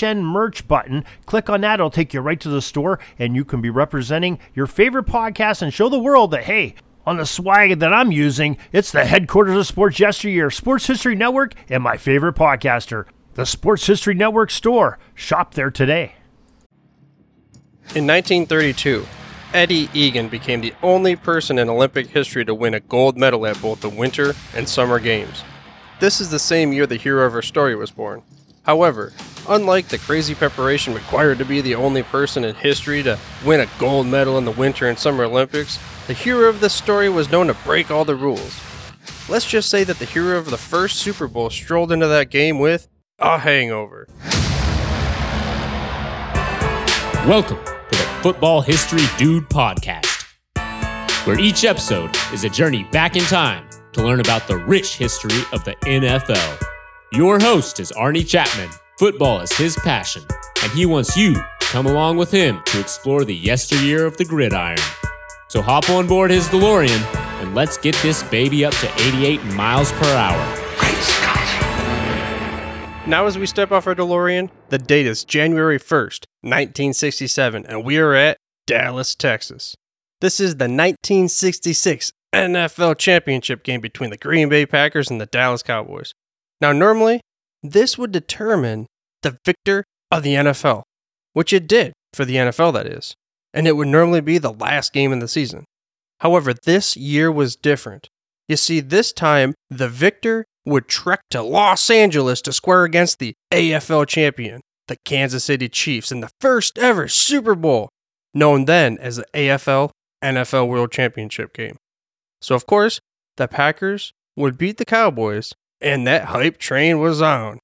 HN merch button. Click on that, it'll take you right to the store, and you can be representing your favorite podcast and show the world that, hey, on the swag that I'm using, it's the headquarters of Sports Yesteryear, Sports History Network, and my favorite podcaster, the Sports History Network store. Shop there today. In 1932, Eddie Egan became the only person in Olympic history to win a gold medal at both the Winter and Summer Games. This is the same year the hero of our story was born. However, unlike the crazy preparation required to be the only person in history to win a gold medal in the Winter and Summer Olympics, the hero of this story was known to break all the rules. Let's just say that the hero of the first Super Bowl strolled into that game with a hangover. Welcome to the Football History Dude podcast, where each episode is a journey back in time to learn about the rich history of the NFL. Your host is Arnie Chapman. Football is his passion, and he wants you to come along with him to explore the yesteryear of the gridiron. So hop on board his DeLorean and let's get this baby up to 88 miles per hour. Now, as we step off our DeLorean, the date is January 1st, 1967, and we are at Dallas, Texas. This is the 1966 NFL Championship game between the Green Bay Packers and the Dallas Cowboys. Now, normally, this would determine the victor of the NFL, which it did for the NFL, that is, and it would normally be the last game in the season. However, this year was different. You see, this time, the victor would trek to Los Angeles to square against the AFL champion, the Kansas City Chiefs, in the first ever Super Bowl, known then as the AFL NFL World Championship game. So, of course, the Packers would beat the Cowboys and that hype train was on.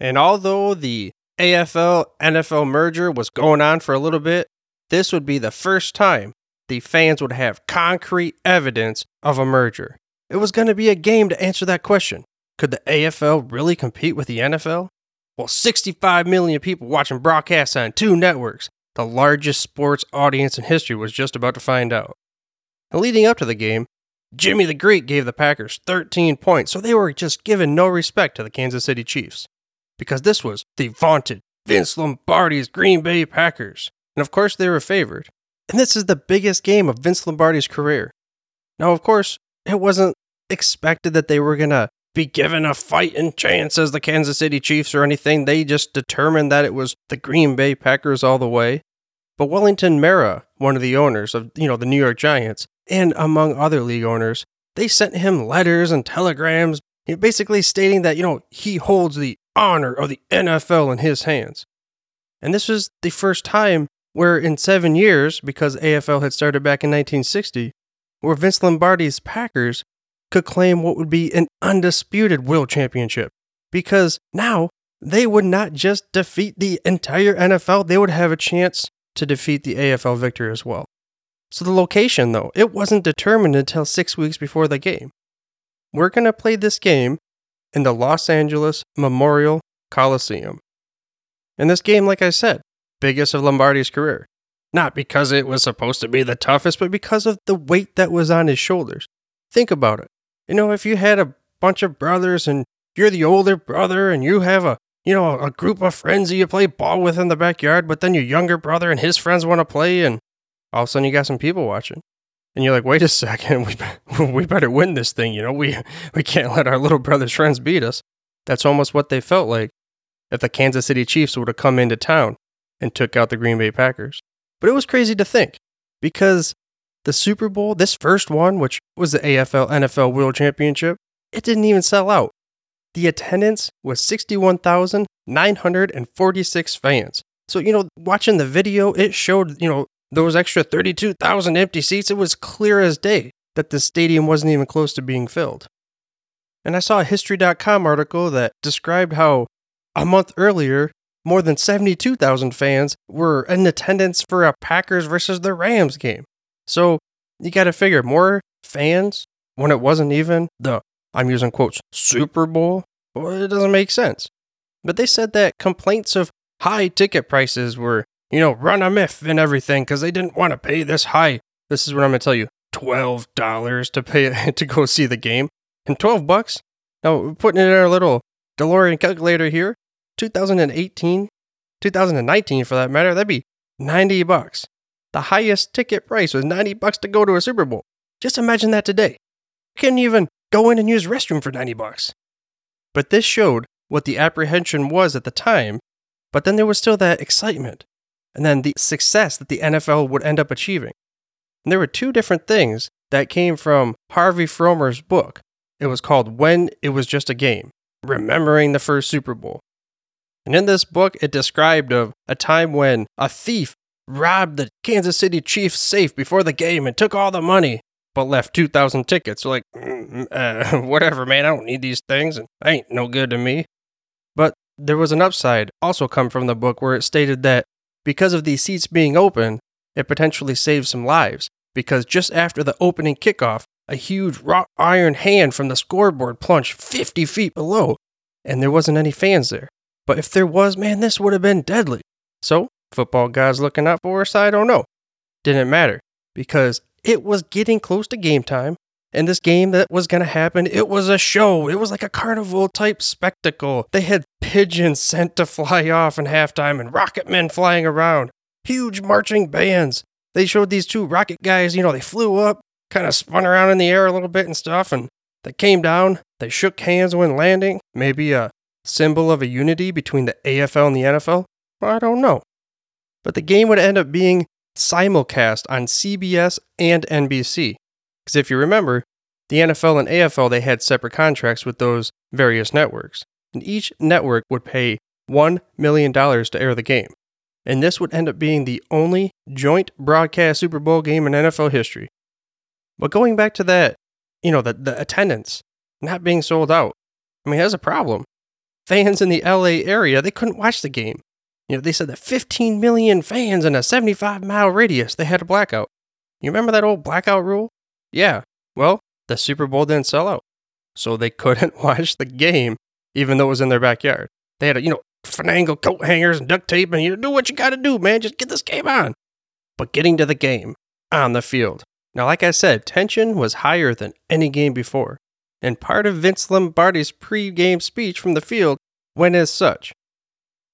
And although the AFL NFL merger was going on for a little bit, this would be the first time the fans would have concrete evidence of a merger. It was going to be a game to answer that question. Could the AFL really compete with the NFL? Well, 65 million people watching broadcasts on two networks, the largest sports audience in history, was just about to find out. And leading up to the game, Jimmy the Greek gave the Packers 13 points, so they were just giving no respect to the Kansas City Chiefs. Because this was the vaunted Vince Lombardi's Green Bay Packers. And of course, they were favored. And this is the biggest game of Vince Lombardi's career. Now, of course, it wasn't expected that they were going to be given a fighting chance as the Kansas City Chiefs or anything. They just determined that it was the Green Bay Packers all the way. But Wellington Mara, one of the owners of, you know, the New York Giants, and among other league owners, they sent him letters and telegrams basically stating that, you know, he holds the honor of the NFL in his hands. And this was the first time where in seven years, because AFL had started back in 1960, where Vince Lombardi's Packers could claim what would be an undisputed world championship. Because now they would not just defeat the entire NFL, they would have a chance to defeat the AFL victor as well. So the location, though, it wasn't determined until six weeks before the game. We're going to play this game in the Los Angeles Memorial Coliseum. And this game, like I said, biggest of Lombardi's career. Not because it was supposed to be the toughest, but because of the weight that was on his shoulders. Think about it. You know, if you had a bunch of brothers and you're the older brother and you have a you know, a group of friends that you play ball with in the backyard, but then your younger brother and his friends want to play, and all of a sudden you got some people watching. And you're like, wait a second, we, we better win this thing. You know, we, we can't let our little brother's friends beat us. That's almost what they felt like if the Kansas City Chiefs would have come into town and took out the Green Bay Packers. But it was crazy to think because the Super Bowl, this first one, which was the AFL NFL World Championship, it didn't even sell out. The attendance was 61,946 fans. So, you know, watching the video, it showed, you know, those extra 32,000 empty seats. It was clear as day that the stadium wasn't even close to being filled. And I saw a History.com article that described how a month earlier, more than 72,000 fans were in attendance for a Packers versus the Rams game. So you got to figure more fans when it wasn't even the, I'm using quotes, Super Bowl. Well, it doesn't make sense. But they said that complaints of high ticket prices were, you know, run a myth and everything because they didn't want to pay this high. This is what I'm going to tell you $12 to pay to go see the game. And 12 bucks? Now, putting it in our little DeLorean calculator here, 2018, 2019 for that matter, that'd be 90 bucks. The highest ticket price was 90 bucks to go to a Super Bowl. Just imagine that today. You couldn't even go in and use restroom for 90 bucks. But this showed what the apprehension was at the time, but then there was still that excitement, and then the success that the NFL would end up achieving. And there were two different things that came from Harvey Frommer's book. It was called When It Was Just a Game Remembering the First Super Bowl. And in this book, it described of a time when a thief robbed the Kansas City Chiefs safe before the game and took all the money, but left 2,000 tickets. like, mm, uh, whatever, man, I don't need these things, and ain't no good to me. But there was an upside also come from the book where it stated that because of these seats being open, it potentially saved some lives. Because just after the opening kickoff, a huge wrought iron hand from the scoreboard plunged 50 feet below, and there wasn't any fans there. But if there was, man, this would have been deadly. So, football guys looking out for us, I don't know. Didn't matter because it was getting close to game time. And this game that was going to happen, it was a show. It was like a carnival type spectacle. They had pigeons sent to fly off in halftime and rocket men flying around, huge marching bands. They showed these two rocket guys, you know, they flew up, kind of spun around in the air a little bit and stuff, and they came down. They shook hands when landing. Maybe a symbol of a unity between the AFL and the NFL? I don't know. But the game would end up being simulcast on CBS and NBC. Because if you remember, the NFL and AFL they had separate contracts with those various networks, and each network would pay $1 million to air the game. And this would end up being the only joint broadcast Super Bowl game in NFL history. But going back to that, you know, the, the attendance not being sold out, I mean, that's a problem fans in the LA area, they couldn't watch the game. You know, they said that 15 million fans in a 75 mile radius, they had a blackout. You remember that old blackout rule? Yeah. Well, the Super Bowl didn't sell out. So they couldn't watch the game, even though it was in their backyard. They had, to, you know, finagle coat hangers and duct tape, and you do what you got to do, man. Just get this game on. But getting to the game on the field. Now, like I said, tension was higher than any game before and part of Vince Lombardi's pre-game speech from the field went as such.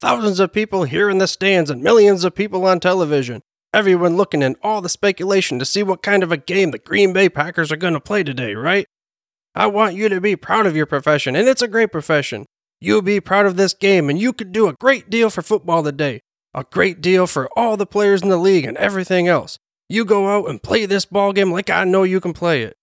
Thousands of people here in the stands and millions of people on television. Everyone looking in all the speculation to see what kind of a game the Green Bay Packers are going to play today, right? I want you to be proud of your profession, and it's a great profession. You'll be proud of this game, and you could do a great deal for football today. A great deal for all the players in the league and everything else. You go out and play this ball game like I know you can play it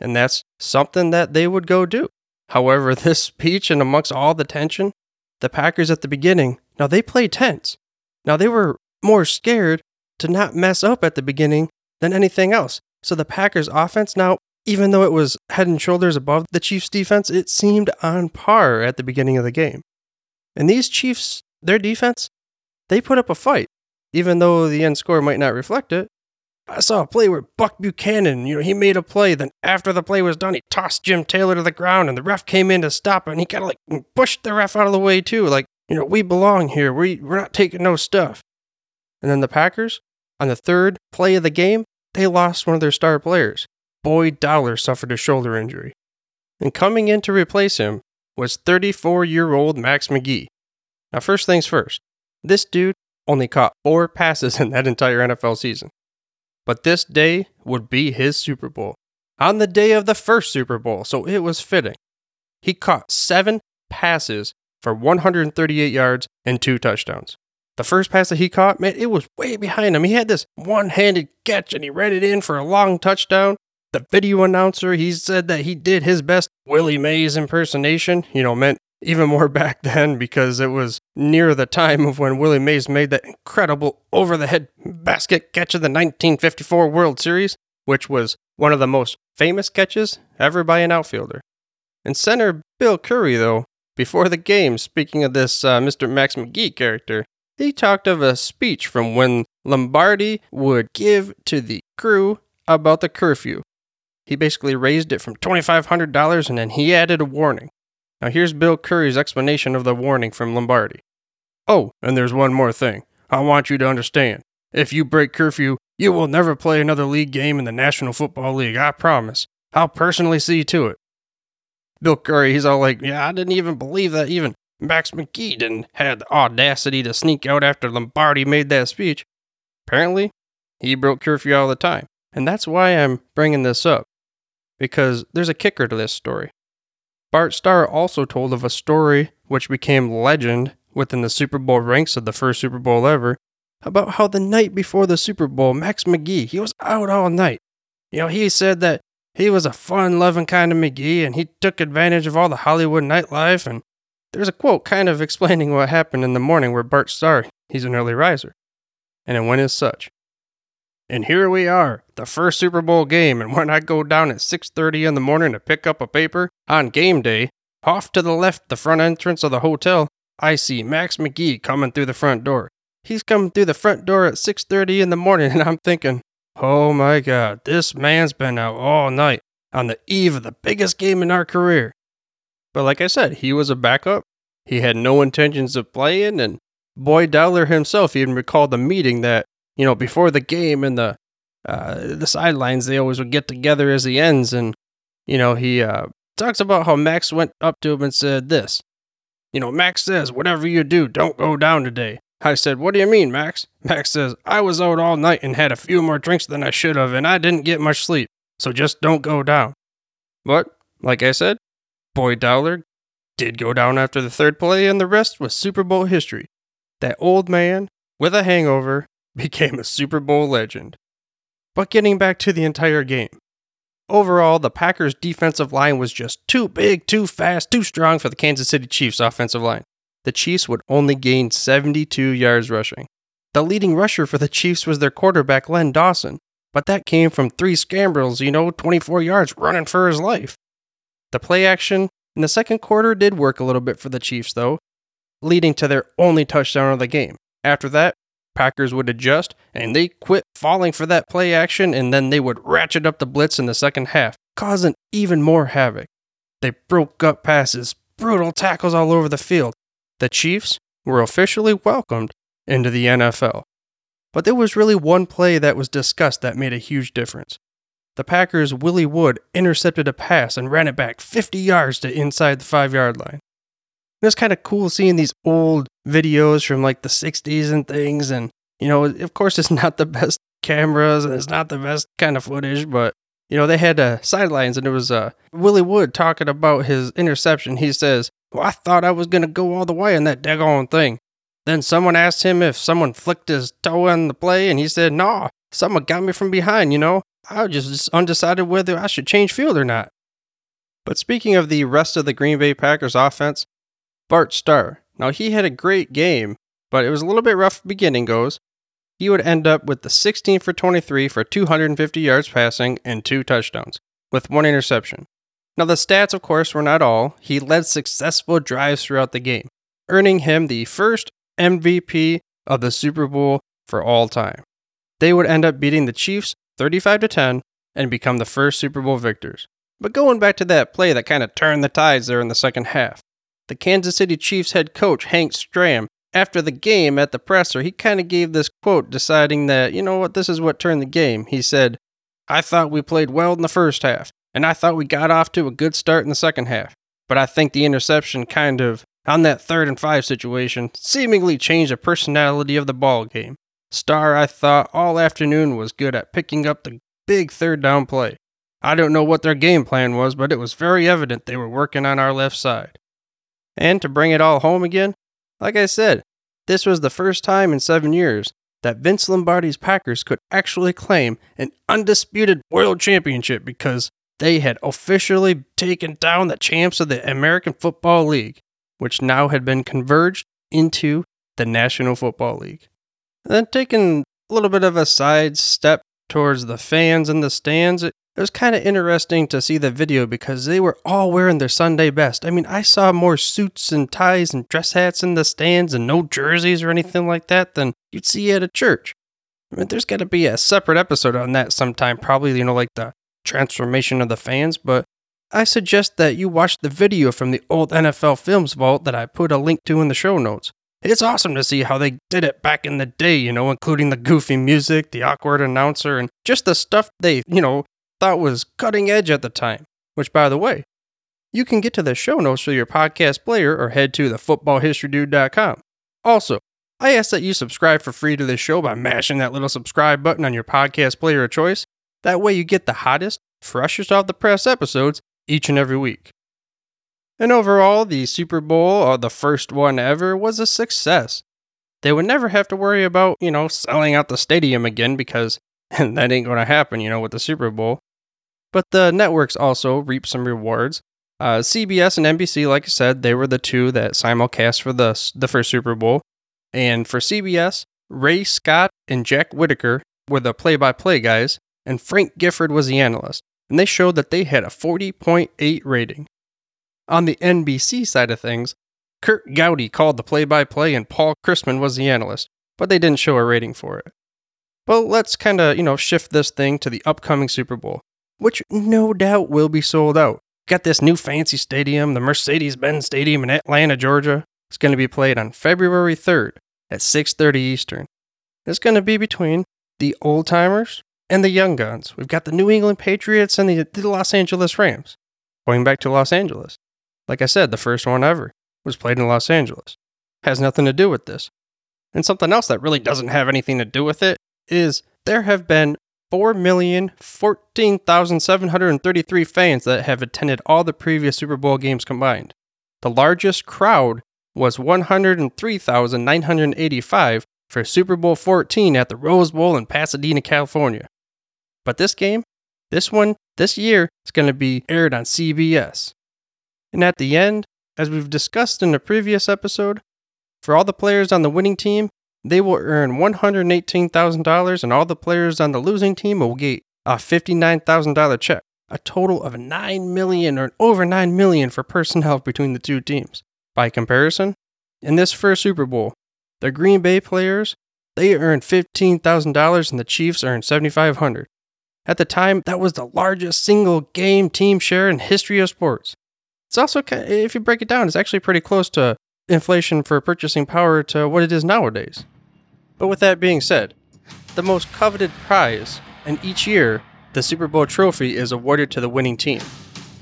and that's something that they would go do. However, this speech and amongst all the tension, the Packers at the beginning, now they played tense. Now they were more scared to not mess up at the beginning than anything else. So the Packers offense now, even though it was head and shoulders above the Chiefs defense, it seemed on par at the beginning of the game. And these Chiefs, their defense, they put up a fight, even though the end score might not reflect it. I saw a play where Buck Buchanan, you know, he made a play. Then after the play was done, he tossed Jim Taylor to the ground, and the ref came in to stop it, and he kind of like pushed the ref out of the way too. Like, you know, we belong here. We we're not taking no stuff. And then the Packers, on the third play of the game, they lost one of their star players. Boyd Dowler suffered a shoulder injury, and coming in to replace him was 34-year-old Max McGee. Now, first things first, this dude only caught four passes in that entire NFL season. But this day would be his Super Bowl. On the day of the first Super Bowl, so it was fitting. He caught seven passes for 138 yards and two touchdowns. The first pass that he caught, man, it was way behind him. He had this one handed catch and he read it in for a long touchdown. The video announcer, he said that he did his best Willie Mays impersonation, you know, meant even more back then because it was near the time of when Willie Mays made that incredible over the head basket catch of the 1954 World Series, which was one of the most famous catches ever by an outfielder. And center Bill Curry, though, before the game, speaking of this uh, Mr. Max McGee character, he talked of a speech from when Lombardi would give to the crew about the curfew. He basically raised it from $2,500 and then he added a warning. Now, here's Bill Curry's explanation of the warning from Lombardi. Oh, and there's one more thing. I want you to understand. If you break curfew, you will never play another league game in the National Football League, I promise. I'll personally see to it. Bill Curry, he's all like, Yeah, I didn't even believe that even Max McGee didn't have the audacity to sneak out after Lombardi made that speech. Apparently, he broke curfew all the time. And that's why I'm bringing this up. Because there's a kicker to this story. Bart Starr also told of a story which became legend within the Super Bowl ranks of the first Super Bowl ever about how the night before the Super Bowl, Max McGee, he was out all night. You know, he said that he was a fun loving kind of McGee and he took advantage of all the Hollywood nightlife. And there's a quote kind of explaining what happened in the morning where Bart Starr, he's an early riser. And it went as such. And here we are, the first Super Bowl game, and when I go down at 6:30 in the morning to pick up a paper on game day, off to the left, the front entrance of the hotel, I see Max McGee coming through the front door. He's coming through the front door at 6:30 in the morning, and I'm thinking, "Oh my God, this man's been out all night on the eve of the biggest game in our career." But like I said, he was a backup. He had no intentions of playing, and Boyd Dowler himself even recalled the meeting that you know, before the game and the uh, the sidelines, they always would get together as the ends, and you know, he uh, talks about how Max went up to him and said this. You know, Max says, "Whatever you do, don't go down today." I said, "What do you mean, Max?" Max says, "I was out all night and had a few more drinks than I should have, and I didn't get much sleep, so just don't go down." But like I said, Boyd Dowler did go down after the third play, and the rest was Super Bowl history. That old man with a hangover became a Super Bowl legend. But getting back to the entire game. Overall, the Packers' defensive line was just too big, too fast, too strong for the Kansas City Chiefs' offensive line. The Chiefs would only gain 72 yards rushing. The leading rusher for the Chiefs was their quarterback, Len Dawson, but that came from three scrambles, you know, 24 yards running for his life. The play action in the second quarter did work a little bit for the Chiefs, though, leading to their only touchdown of the game. After that, Packers would adjust and they quit falling for that play action and then they would ratchet up the blitz in the second half, causing even more havoc. They broke up passes, brutal tackles all over the field. The Chiefs were officially welcomed into the NFL. But there was really one play that was discussed that made a huge difference. The Packers' Willie Wood intercepted a pass and ran it back 50 yards to inside the five yard line. It was kind of cool seeing these old videos from like the 60s and things. And, you know, of course, it's not the best cameras and it's not the best kind of footage, but, you know, they had uh, sidelines and it was uh, Willie Wood talking about his interception. He says, Well, I thought I was going to go all the way in that daggone thing. Then someone asked him if someone flicked his toe on the play, and he said, Nah, someone got me from behind, you know. I was just undecided whether I should change field or not. But speaking of the rest of the Green Bay Packers offense, Bart Starr. Now, he had a great game, but it was a little bit rough beginning goes. He would end up with the 16 for 23 for 250 yards passing and two touchdowns, with one interception. Now, the stats, of course, were not all. He led successful drives throughout the game, earning him the first MVP of the Super Bowl for all time. They would end up beating the Chiefs 35 to 10 and become the first Super Bowl victors. But going back to that play that kind of turned the tides there in the second half, the Kansas City Chiefs head coach, Hank Stram, after the game at the presser, he kind of gave this quote deciding that, you know what, this is what turned the game. He said, I thought we played well in the first half, and I thought we got off to a good start in the second half. But I think the interception kind of, on that third and five situation, seemingly changed the personality of the ball game. Starr, I thought, all afternoon was good at picking up the big third down play. I don't know what their game plan was, but it was very evident they were working on our left side. And to bring it all home again, like I said, this was the first time in seven years that Vince Lombardi's Packers could actually claim an undisputed world championship because they had officially taken down the champs of the American Football League, which now had been converged into the National Football League. And then taking a little bit of a side step towards the fans in the stands, it was kind of interesting to see the video because they were all wearing their Sunday best. I mean, I saw more suits and ties and dress hats in the stands and no jerseys or anything like that than you'd see at a church. I mean, there's got to be a separate episode on that sometime, probably, you know, like the transformation of the fans, but I suggest that you watch the video from the old NFL Films Vault that I put a link to in the show notes. It's awesome to see how they did it back in the day, you know, including the goofy music, the awkward announcer, and just the stuff they, you know, thought was cutting edge at the time. Which, by the way, you can get to the show notes through your podcast player or head to thefootballhistorydude.com. Also, I ask that you subscribe for free to this show by mashing that little subscribe button on your podcast player of choice. That way, you get the hottest, freshest off the press episodes each and every week. And overall, the Super Bowl, or the first one ever, was a success. They would never have to worry about, you know, selling out the stadium again because that ain't going to happen, you know, with the Super Bowl. But the networks also reap some rewards. Uh, CBS and NBC, like I said, they were the two that simulcast for the, the first Super Bowl. And for CBS, Ray Scott and Jack Whitaker were the play by play guys, and Frank Gifford was the analyst. And they showed that they had a 40.8 rating. On the NBC side of things, Curt Gowdy called the play by play and Paul Christman was the analyst, but they didn't show a rating for it. But let's kind of, you know, shift this thing to the upcoming Super Bowl which no doubt will be sold out. Got this new fancy stadium, the Mercedes Benz Stadium in Atlanta, Georgia. It's going to be played on February 3rd at 6:30 Eastern. It's going to be between the old timers and the young guns. We've got the New England Patriots and the, the Los Angeles Rams. Going back to Los Angeles. Like I said, the first one ever was played in Los Angeles. Has nothing to do with this. And something else that really doesn't have anything to do with it is there have been 4,014,733 fans that have attended all the previous Super Bowl games combined. The largest crowd was 103,985 for Super Bowl 14 at the Rose Bowl in Pasadena, California. But this game, this one, this year, is going to be aired on CBS. And at the end, as we've discussed in a previous episode, for all the players on the winning team, they will earn $118,000, and all the players on the losing team will get a $59,000 check. A total of 9 million or over 9 million for personnel between the two teams. By comparison, in this first Super Bowl, the Green Bay players, they earned $15,000 and the Chiefs earned 7,500. At the time, that was the largest single game team share in history of sports. It's also, if you break it down, it's actually pretty close to inflation for purchasing power to what it is nowadays. But with that being said, the most coveted prize, and each year, the Super Bowl trophy is awarded to the winning team.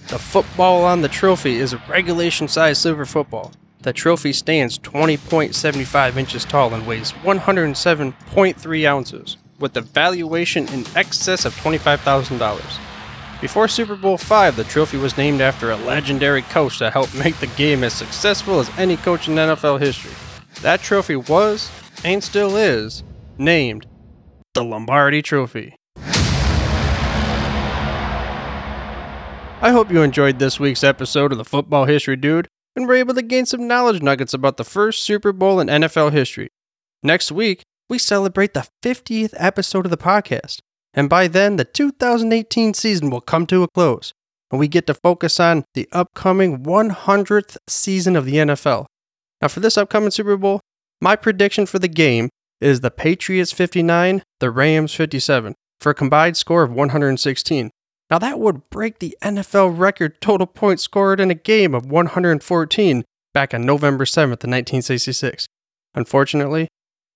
The football on the trophy is a regulation sized silver football. The trophy stands 20.75 inches tall and weighs 107.3 ounces, with a valuation in excess of $25,000. Before Super Bowl V, the trophy was named after a legendary coach that helped make the game as successful as any coach in NFL history. That trophy was, and still is, named the Lombardi Trophy. I hope you enjoyed this week's episode of the Football History Dude and were able to gain some knowledge nuggets about the first Super Bowl in NFL history. Next week, we celebrate the 50th episode of the podcast, and by then, the 2018 season will come to a close, and we get to focus on the upcoming 100th season of the NFL. Now, for this upcoming Super Bowl, my prediction for the game is the Patriots 59, the Rams 57, for a combined score of 116. Now, that would break the NFL record total points scored in a game of 114 back on November 7th, 1966. Unfortunately,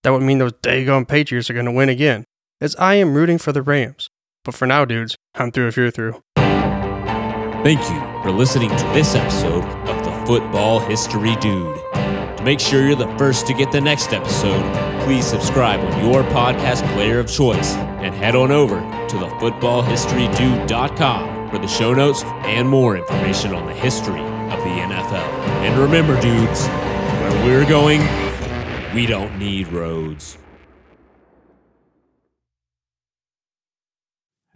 that would mean those daggone Patriots are going to win again, as I am rooting for the Rams. But for now, dudes, I'm through if you're through. Thank you for listening to this episode of the Football History Dude. To make sure you're the first to get the next episode, please subscribe on your podcast player of choice and head on over to thefootballhistorydude.com for the show notes and more information on the history of the NFL. And remember, dudes, where we're going, we don't need roads.